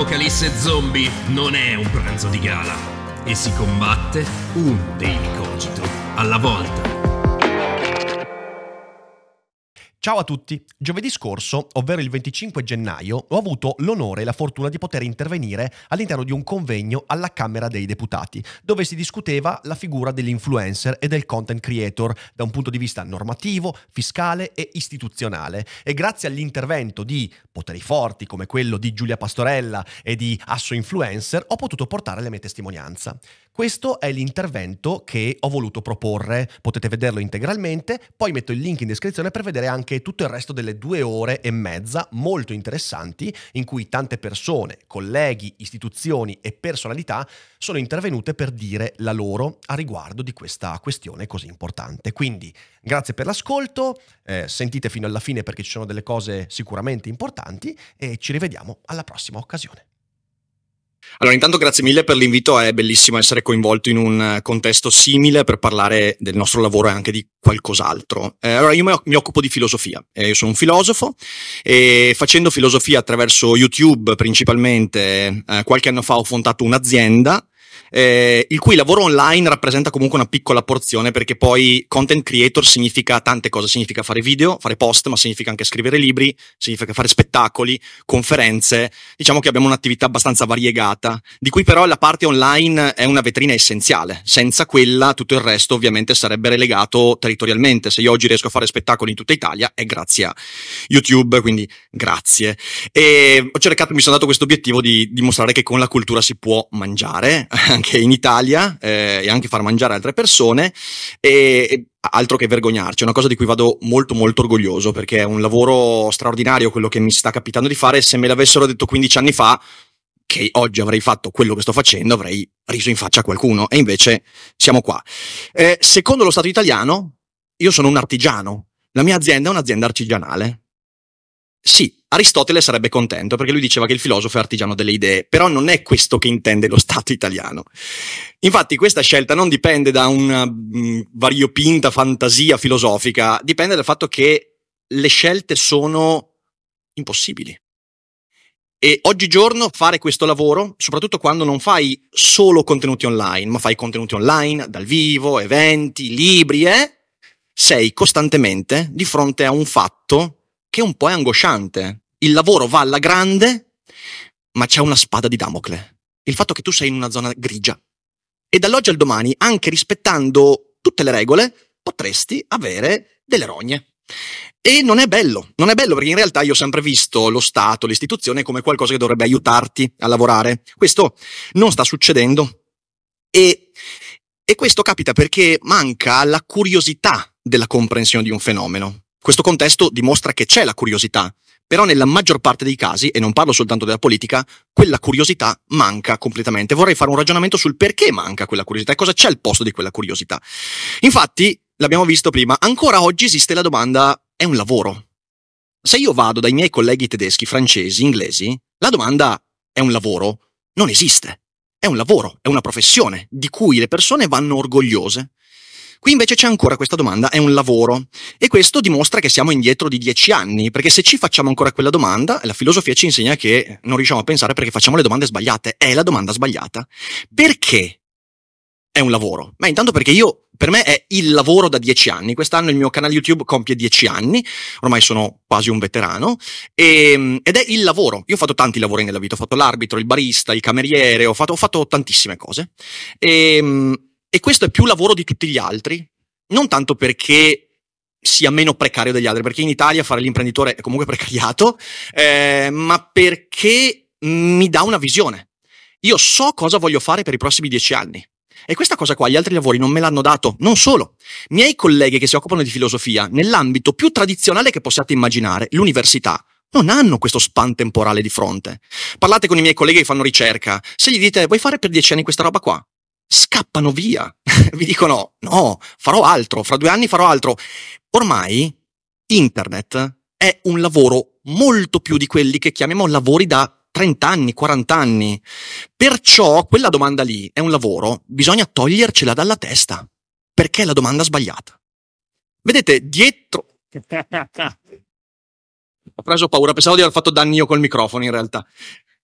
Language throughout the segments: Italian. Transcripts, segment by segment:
Apocalisse Zombie non è un pranzo di gala e si combatte un daily cogito alla volta. Ciao a tutti! Giovedì scorso, ovvero il 25 gennaio, ho avuto l'onore e la fortuna di poter intervenire all'interno di un convegno alla Camera dei Deputati, dove si discuteva la figura dell'influencer e del content creator da un punto di vista normativo, fiscale e istituzionale. E grazie all'intervento di poteri forti come quello di Giulia Pastorella e di Asso Influencer, ho potuto portare la mia testimonianza. Questo è l'intervento che ho voluto proporre, potete vederlo integralmente, poi metto il link in descrizione per vedere anche tutto il resto delle due ore e mezza molto interessanti in cui tante persone, colleghi, istituzioni e personalità sono intervenute per dire la loro a riguardo di questa questione così importante. Quindi grazie per l'ascolto, eh, sentite fino alla fine perché ci sono delle cose sicuramente importanti e ci rivediamo alla prossima occasione. Allora, intanto grazie mille per l'invito, è bellissimo essere coinvolto in un contesto simile per parlare del nostro lavoro e anche di qualcos'altro. Eh, allora, io mi occupo di filosofia, eh, io sono un filosofo e facendo filosofia attraverso YouTube principalmente, eh, qualche anno fa ho fondato un'azienda eh, il cui lavoro online rappresenta comunque una piccola porzione perché poi content creator significa tante cose, significa fare video, fare post, ma significa anche scrivere libri, significa fare spettacoli, conferenze, diciamo che abbiamo un'attività abbastanza variegata, di cui però la parte online è una vetrina essenziale, senza quella tutto il resto ovviamente sarebbe relegato territorialmente, se io oggi riesco a fare spettacoli in tutta Italia è grazie a YouTube, quindi grazie. E ho cercato, mi sono dato questo obiettivo di dimostrare che con la cultura si può mangiare, anche in Italia eh, e anche far mangiare altre persone e, e altro che vergognarci, è una cosa di cui vado molto molto orgoglioso perché è un lavoro straordinario quello che mi sta capitando di fare, se me l'avessero detto 15 anni fa che oggi avrei fatto quello che sto facendo, avrei riso in faccia a qualcuno e invece siamo qua. Eh, secondo lo Stato italiano, io sono un artigiano, la mia azienda è un'azienda artigianale. Sì, Aristotele sarebbe contento perché lui diceva che il filosofo è artigiano delle idee, però non è questo che intende lo Stato italiano. Infatti questa scelta non dipende da una mh, mm, variopinta fantasia filosofica, dipende dal fatto che le scelte sono impossibili. E oggigiorno fare questo lavoro, soprattutto quando non fai solo contenuti online, ma fai contenuti online, dal vivo, eventi, libri, eh, sei costantemente di fronte a un fatto che un po' è angosciante. Il lavoro va alla grande, ma c'è una spada di Damocle. Il fatto che tu sei in una zona grigia. E dall'oggi al domani, anche rispettando tutte le regole, potresti avere delle rogne. E non è bello, non è bello perché in realtà io ho sempre visto lo Stato, l'istituzione come qualcosa che dovrebbe aiutarti a lavorare. Questo non sta succedendo. E, e questo capita perché manca la curiosità della comprensione di un fenomeno. Questo contesto dimostra che c'è la curiosità, però nella maggior parte dei casi, e non parlo soltanto della politica, quella curiosità manca completamente. Vorrei fare un ragionamento sul perché manca quella curiosità e cosa c'è al posto di quella curiosità. Infatti, l'abbiamo visto prima, ancora oggi esiste la domanda è un lavoro? Se io vado dai miei colleghi tedeschi, francesi, inglesi, la domanda è un lavoro non esiste. È un lavoro, è una professione di cui le persone vanno orgogliose Qui invece c'è ancora questa domanda, è un lavoro. E questo dimostra che siamo indietro di dieci anni, perché se ci facciamo ancora quella domanda, la filosofia ci insegna che non riusciamo a pensare perché facciamo le domande sbagliate. È la domanda sbagliata. Perché è un lavoro? Beh, intanto perché io, per me è il lavoro da dieci anni. Quest'anno il mio canale YouTube compie dieci anni, ormai sono quasi un veterano, e, ehm, ed è il lavoro. Io ho fatto tanti lavori nella vita, ho fatto l'arbitro, il barista, il cameriere, ho fatto, ho fatto tantissime cose. E, ehm, e questo è più lavoro di tutti gli altri, non tanto perché sia meno precario degli altri, perché in Italia fare l'imprenditore è comunque precariato, eh, ma perché mi dà una visione. Io so cosa voglio fare per i prossimi dieci anni. E questa cosa qua gli altri lavori non me l'hanno dato. Non solo. Miei colleghi che si occupano di filosofia, nell'ambito più tradizionale che possiate immaginare, l'università, non hanno questo span temporale di fronte. Parlate con i miei colleghi che fanno ricerca. Se gli dite, vuoi fare per dieci anni questa roba qua? Scappano via. Vi dicono, no, farò altro, fra due anni farò altro. Ormai internet è un lavoro molto più di quelli che chiamiamo lavori da 30 anni, 40 anni. Perciò quella domanda lì è un lavoro, bisogna togliercela dalla testa, perché è la domanda sbagliata. Vedete, dietro... Ho preso paura, pensavo di aver fatto danni io col microfono in realtà.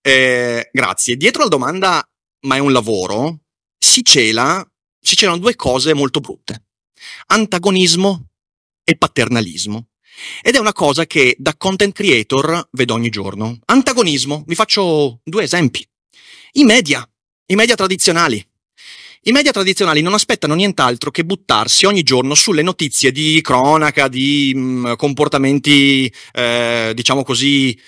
Eh, grazie. Dietro la domanda, ma è un lavoro, si cela, si celano due cose molto brutte. Antagonismo e paternalismo. Ed è una cosa che da content creator vedo ogni giorno. Antagonismo, vi faccio due esempi. I media, i media tradizionali. I media tradizionali non aspettano nient'altro che buttarsi ogni giorno sulle notizie di cronaca, di mh, mm, comportamenti, eh, diciamo così,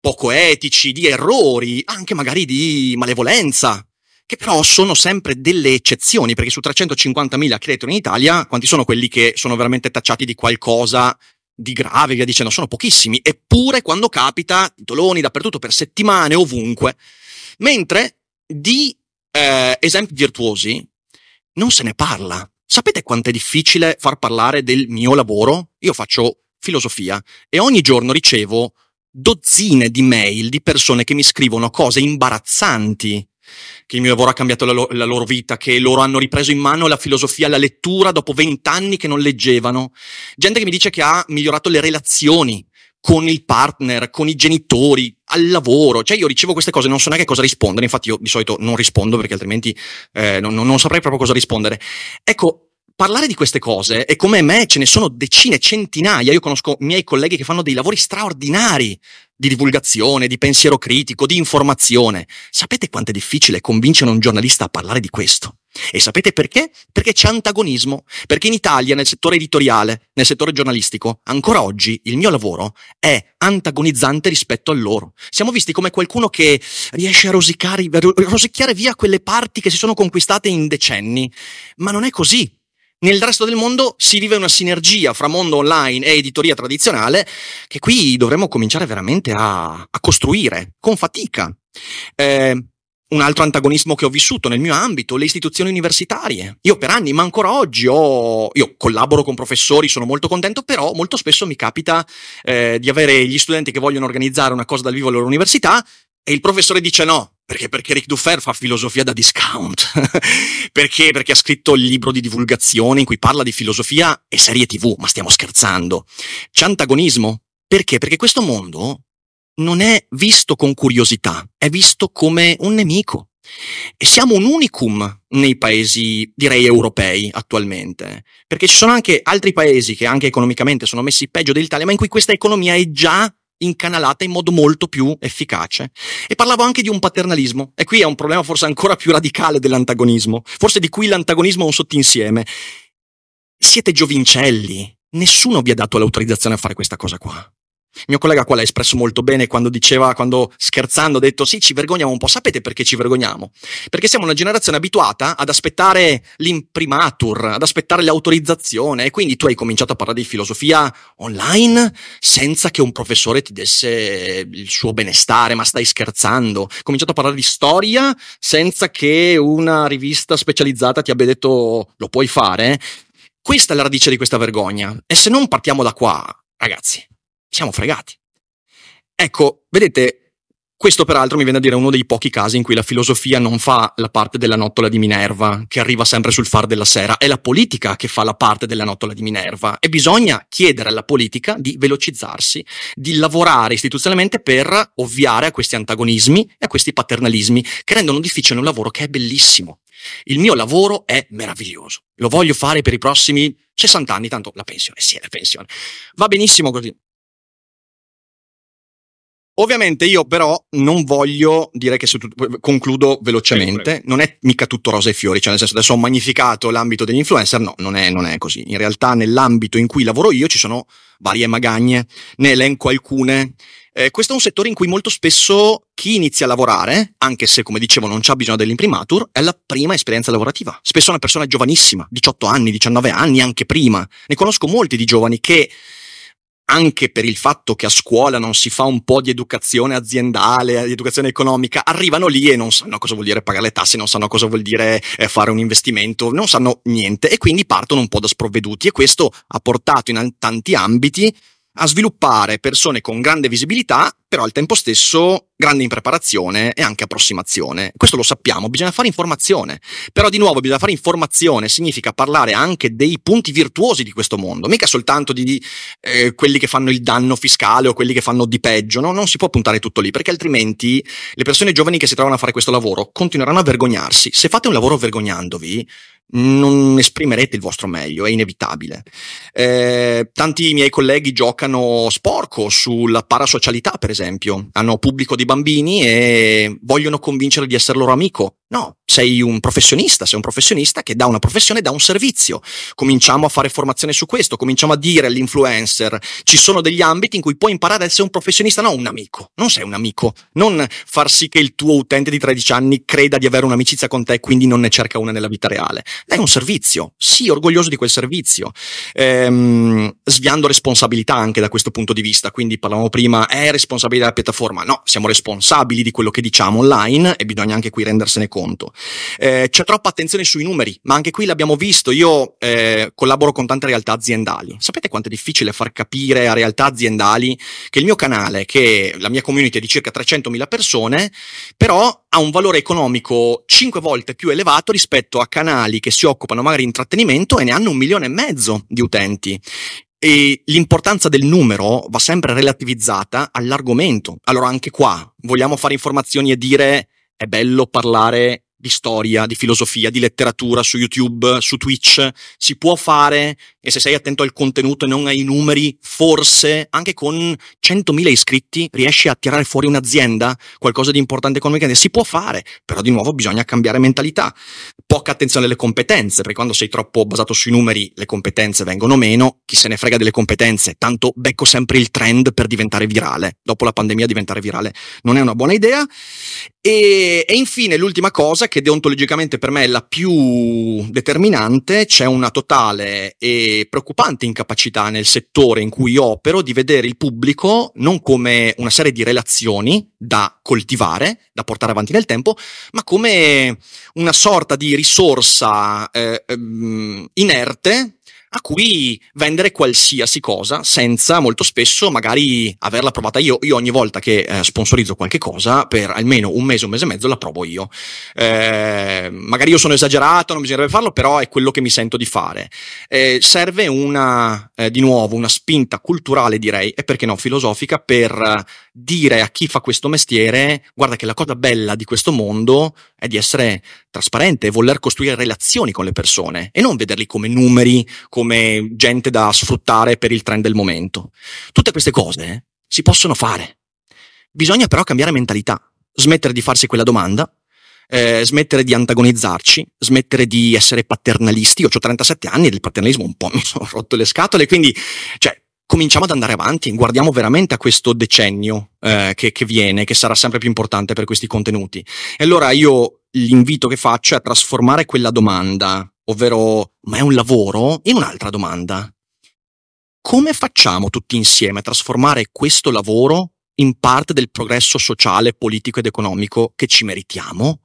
poco etici, di errori, anche magari di malevolenza, che però sono sempre delle eccezioni, perché su 350.000 creator in Italia, quanti sono quelli che sono veramente tacciati di qualcosa di grave, via dicendo, sono pochissimi, eppure quando capita, titoloni dappertutto per settimane, ovunque. Mentre di eh, esempi virtuosi non se ne parla. Sapete quanto è difficile far parlare del mio lavoro? Io faccio filosofia e ogni giorno ricevo dozzine di mail di persone che mi scrivono cose imbarazzanti che il mio lavoro ha cambiato la, lo- la, loro vita, che loro hanno ripreso in mano la filosofia, la lettura dopo vent'anni che non leggevano. Gente che mi dice che ha migliorato le relazioni con il partner, con i genitori, al lavoro. Cioè io ricevo queste cose, non so neanche cosa rispondere, infatti io di solito non rispondo perché altrimenti eh, non, non saprei proprio cosa rispondere. Ecco, parlare di queste cose, e come me ce ne sono decine, centinaia, io conosco miei colleghi che fanno dei lavori straordinari di divulgazione, di pensiero critico, di informazione. Sapete quanto è difficile convincere un giornalista a parlare di questo? E sapete perché? Perché c'è antagonismo. Perché in Italia, nel settore editoriale, nel settore giornalistico, ancora oggi il mio lavoro è antagonizzante rispetto a loro. Siamo visti come qualcuno che riesce a rosicare, rosicchiare via quelle parti che si sono conquistate in decenni. Ma non è così. Nel resto del mondo si vive una sinergia fra mondo online e editoria tradizionale che qui dovremmo cominciare veramente a, a costruire con fatica. Eh, un altro antagonismo che ho vissuto nel mio ambito, le istituzioni universitarie. Io per anni, ma ancora oggi, ho, io collaboro con professori, sono molto contento, però molto spesso mi capita eh, di avere gli studenti che vogliono organizzare una cosa dal vivo alla loro università e il professore dice no, perché? Perché Rick Duffer fa filosofia da discount. perché? Perché ha scritto il libro di divulgazione in cui parla di filosofia e serie tv, ma stiamo scherzando. C'è antagonismo? Perché? Perché questo mondo non è visto con curiosità, è visto come un nemico. E siamo un unicum nei paesi, direi, europei attualmente, perché ci sono anche altri paesi che anche economicamente sono messi peggio dell'Italia, ma in cui questa economia è già incanalata in modo molto più efficace. E parlavo anche di un paternalismo, e qui è un problema forse ancora più radicale dell'antagonismo, forse di cui l'antagonismo è un sottinsieme. Siete giovincelli, nessuno vi ha dato l'autorizzazione a fare questa cosa qua. Mio collega qua l'ha espresso molto bene quando diceva, quando scherzando ha detto sì, ci vergogniamo un po'. Sapete perché ci vergogniamo? Perché siamo una generazione abituata ad aspettare l'imprimatur, ad aspettare l'autorizzazione e quindi tu hai cominciato a parlare di filosofia online senza che un professore ti desse il suo benestare, ma stai scherzando. Hai cominciato a parlare di storia senza che una rivista specializzata ti abbia detto lo puoi fare. Questa è la radice di questa vergogna. E se non partiamo da qua, ragazzi, siamo fregati. Ecco, vedete, questo peraltro mi viene a dire uno dei pochi casi in cui la filosofia non fa la parte della nottola di Minerva, che arriva sempre sul far della sera, è la politica che fa la parte della nottola di Minerva e bisogna chiedere alla politica di velocizzarsi, di lavorare istituzionalmente per ovviare a questi antagonismi e a questi paternalismi che rendono difficile un lavoro che è bellissimo. Il mio lavoro è meraviglioso, lo voglio fare per i prossimi 60 anni, tanto la pensione, sì, la pensione. Va benissimo così. Ovviamente io però non voglio dire che su tutto, concludo velocemente, non è mica tutto rosa e fiori, cioè nel senso adesso ho magnificato l'ambito degli influencer, no, non è, non è così. In realtà nell'ambito in cui lavoro io ci sono varie magagne, ne elenco alcune. Eh, questo è un settore in cui molto spesso chi inizia a lavorare, anche se come dicevo non c'ha bisogno dell'imprimatur, è la prima esperienza lavorativa. Spesso è una persona giovanissima, 18 anni, 19 anni, anche prima. Ne conosco molti di giovani che anche per il fatto che a scuola non si fa un po' di educazione aziendale, di educazione economica, arrivano lì e non sanno cosa vuol dire pagare le tasse, non sanno cosa vuol dire eh, fare un investimento, non sanno niente e quindi partono un po' da sprovveduti e questo ha portato in tanti ambiti a sviluppare persone con grande visibilità, però al tempo stesso grande impreparazione e anche approssimazione. Questo lo sappiamo, bisogna fare informazione. Però di nuovo bisogna fare informazione, significa parlare anche dei punti virtuosi di questo mondo, mica soltanto di, di eh, quelli che fanno il danno fiscale o quelli che fanno di peggio, no? non si può puntare tutto lì, perché altrimenti le persone giovani che si trovano a fare questo lavoro continueranno a vergognarsi. Se fate un lavoro vergognandovi, non esprimerete il vostro meglio, è inevitabile. Eh, tanti miei colleghi giocano sporco sulla parasocialità, per esempio. Hanno pubblico di bambini e vogliono convincere di essere loro amico. No, sei un professionista, sei un professionista che dà una professione, dà un servizio. Cominciamo a fare formazione su questo, cominciamo a dire all'influencer, ci sono degli ambiti in cui puoi imparare ad essere un professionista, non un amico. Non sei un amico. Non far sì che il tuo utente di 13 anni creda di avere un'amicizia con te e quindi non ne cerca una nella vita reale. Dai un servizio, sii orgoglioso di quel servizio, ehm, sviando responsabilità anche da questo punto di vista. Quindi parlavamo prima, è responsabilità della piattaforma. No, siamo responsabili di quello che diciamo online e bisogna anche qui rendersene conto. Eh, c'è troppa attenzione sui numeri, ma anche qui l'abbiamo visto. Io eh, collaboro con tante realtà aziendali. Sapete quanto è difficile far capire a realtà aziendali che il mio canale, che la mia community è di circa 300.000 persone, però ha un valore economico 5 volte più elevato rispetto a canali che si occupano magari di intrattenimento e ne hanno un milione e mezzo di utenti. E l'importanza del numero va sempre relativizzata all'argomento. Allora anche qua vogliamo fare informazioni e dire è bello parlare di storia, di filosofia, di letteratura su YouTube, su Twitch, si può fare e se sei attento al contenuto e non ai numeri, forse anche con 100.000 iscritti riesci a tirare fuori un'azienda, qualcosa di importante economicamente, si può fare, però di nuovo bisogna cambiare mentalità. Poca attenzione alle competenze, perché quando sei troppo basato sui numeri le competenze vengono meno, chi se ne frega delle competenze, tanto becco sempre il trend per diventare virale. Dopo la pandemia diventare virale non è una buona idea. E, e infine l'ultima cosa che deontologicamente per me è la più determinante, c'è una totale e preoccupante incapacità nel settore in cui opero di vedere il pubblico non come una serie di relazioni da coltivare, da portare avanti nel tempo, ma come una sorta di risorsa eh, ehm, inerte a cui vendere qualsiasi cosa senza molto spesso magari averla provata io. Io ogni volta che eh, sponsorizzo qualche cosa per almeno un mese, un mese e mezzo la provo io. Eh, magari io sono esagerato, non bisognerebbe farlo, però è quello che mi sento di fare. Eh, serve una, eh, di nuovo, una spinta culturale direi, e perché no filosofica, per dire a chi fa questo mestiere, guarda che la cosa bella di questo mondo è di essere trasparente voler costruire relazioni con le persone e non vederli come numeri, come gente da sfruttare per il trend del momento. Tutte queste cose si possono fare. Bisogna però cambiare mentalità, smettere di farsi quella domanda, eh, smettere di antagonizzarci, smettere di essere paternalisti. Io ho 37 anni e del paternalismo un po' mi sono rotto le scatole, quindi cioè, cominciamo ad andare avanti, guardiamo veramente a questo decennio eh, che, che viene, che sarà sempre più importante per questi contenuti. E allora io l'invito che faccio è a trasformare quella domanda, ovvero ma è un lavoro, in un'altra domanda. Come facciamo tutti insieme a trasformare questo lavoro in parte del progresso sociale, politico ed economico che ci meritiamo?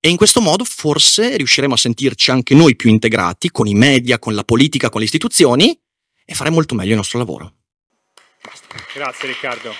E in questo modo forse riusciremo a sentirci anche noi più integrati con i media, con la politica, con le istituzioni e fare molto meglio il nostro lavoro. Grazie Riccardo.